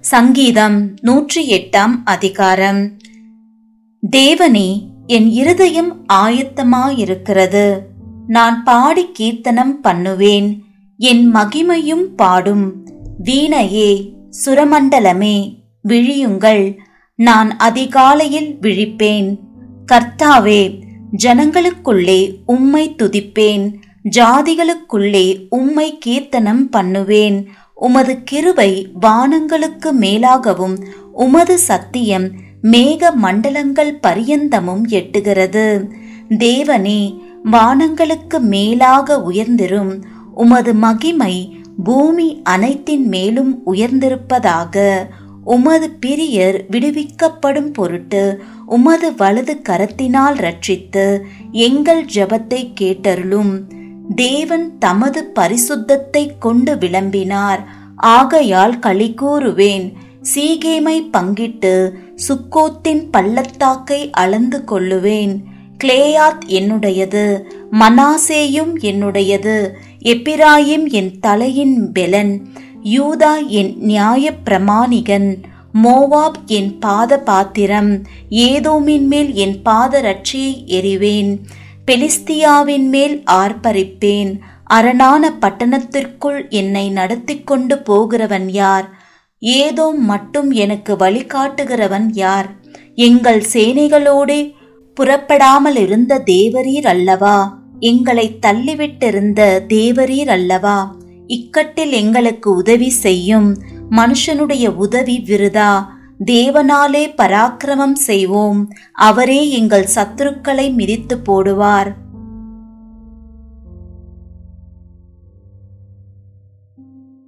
சங்கீதம் நூற்றி எட்டாம் அதிகாரம். தேவனே என் இருதயம் ஆயத்தமாயிருக்கிறது. நான் பாடி கீர்த்தனம் பண்ணுவேன். என் மகிமையும் பாடும். வீணையே சுரமண்டலமே விழியுங்கள். நான் அதிகாலையில் விழிப்பேன். கர்த்தாவே ஜனங்களுக்குள்ளே உம்மை துதிப்பேன். ஜாதிகளுக்குள்ளே உம்மை கீர்த்தனம் பண்ணுவேன். உமது கிருபை வானங்களுக்கு மேலாகவும் உமது சத்தியம் மேக மண்டலங்கள் பரியந்தமும் எட்டுகிறது. தேவனே வானங்களுக்கு மேலாக உயர்ந்திரும். உமது மகிமை பூமி அனைத்தின் மேலும் உயர்ந்திருப்பதாக உமது பிரியர் விடுவிக்கப்படும் பொருட்டு உமது வலது கரத்தினால் ரட்சித்து எங்கள் ஜபத்தை கேட்டருளும். தேவன் தமது பரிசுத்தத்தை கொண்டு விளம்பினார். ஆகையால் களி கூறுவேன். சீகேமை பங்கிட்டு சுக்கோத்தின் பள்ளத்தாக்கை அளந்து கொள்ளுவேன். கிளேயாத் என்னுடையது மனாசேயும் என்னுடையது எப்பிராயிம் என் தலையின் பெலன் யூதா என் நியாய பிரமாணிகன் மோவாப் என் பாத பாத்திரம் ஏதோமின் மேல் என் பாத ரட்சியை எறிவேன். பெலிஸ்தியாவின் மேல் ஆர்ப்பரிப்பேன் அரணான பட்டணத்திற்குள் என்னை நடத்தி கொண்டு போகிறவன் யார்? ஏதோ மட்டும் எனக்கு வழிகாட்டுகிறவன் யார்? எங்கள் சேனைகளோடே புறப்படாமல் இருந்த தேவரீர் அல்லவா? எங்களை தள்ளிவிட்டிருந்த தேவரீர் அல்லவா? இக்கட்டில் எங்களுக்கு உதவி செய்யும் மனுஷனுடைய உதவி விருதா? தேவனாலே பராக்கிரமம் செய்வோம். அவரே எங்கள் சத்துருக்களை மிதித்து போடுவார். thank you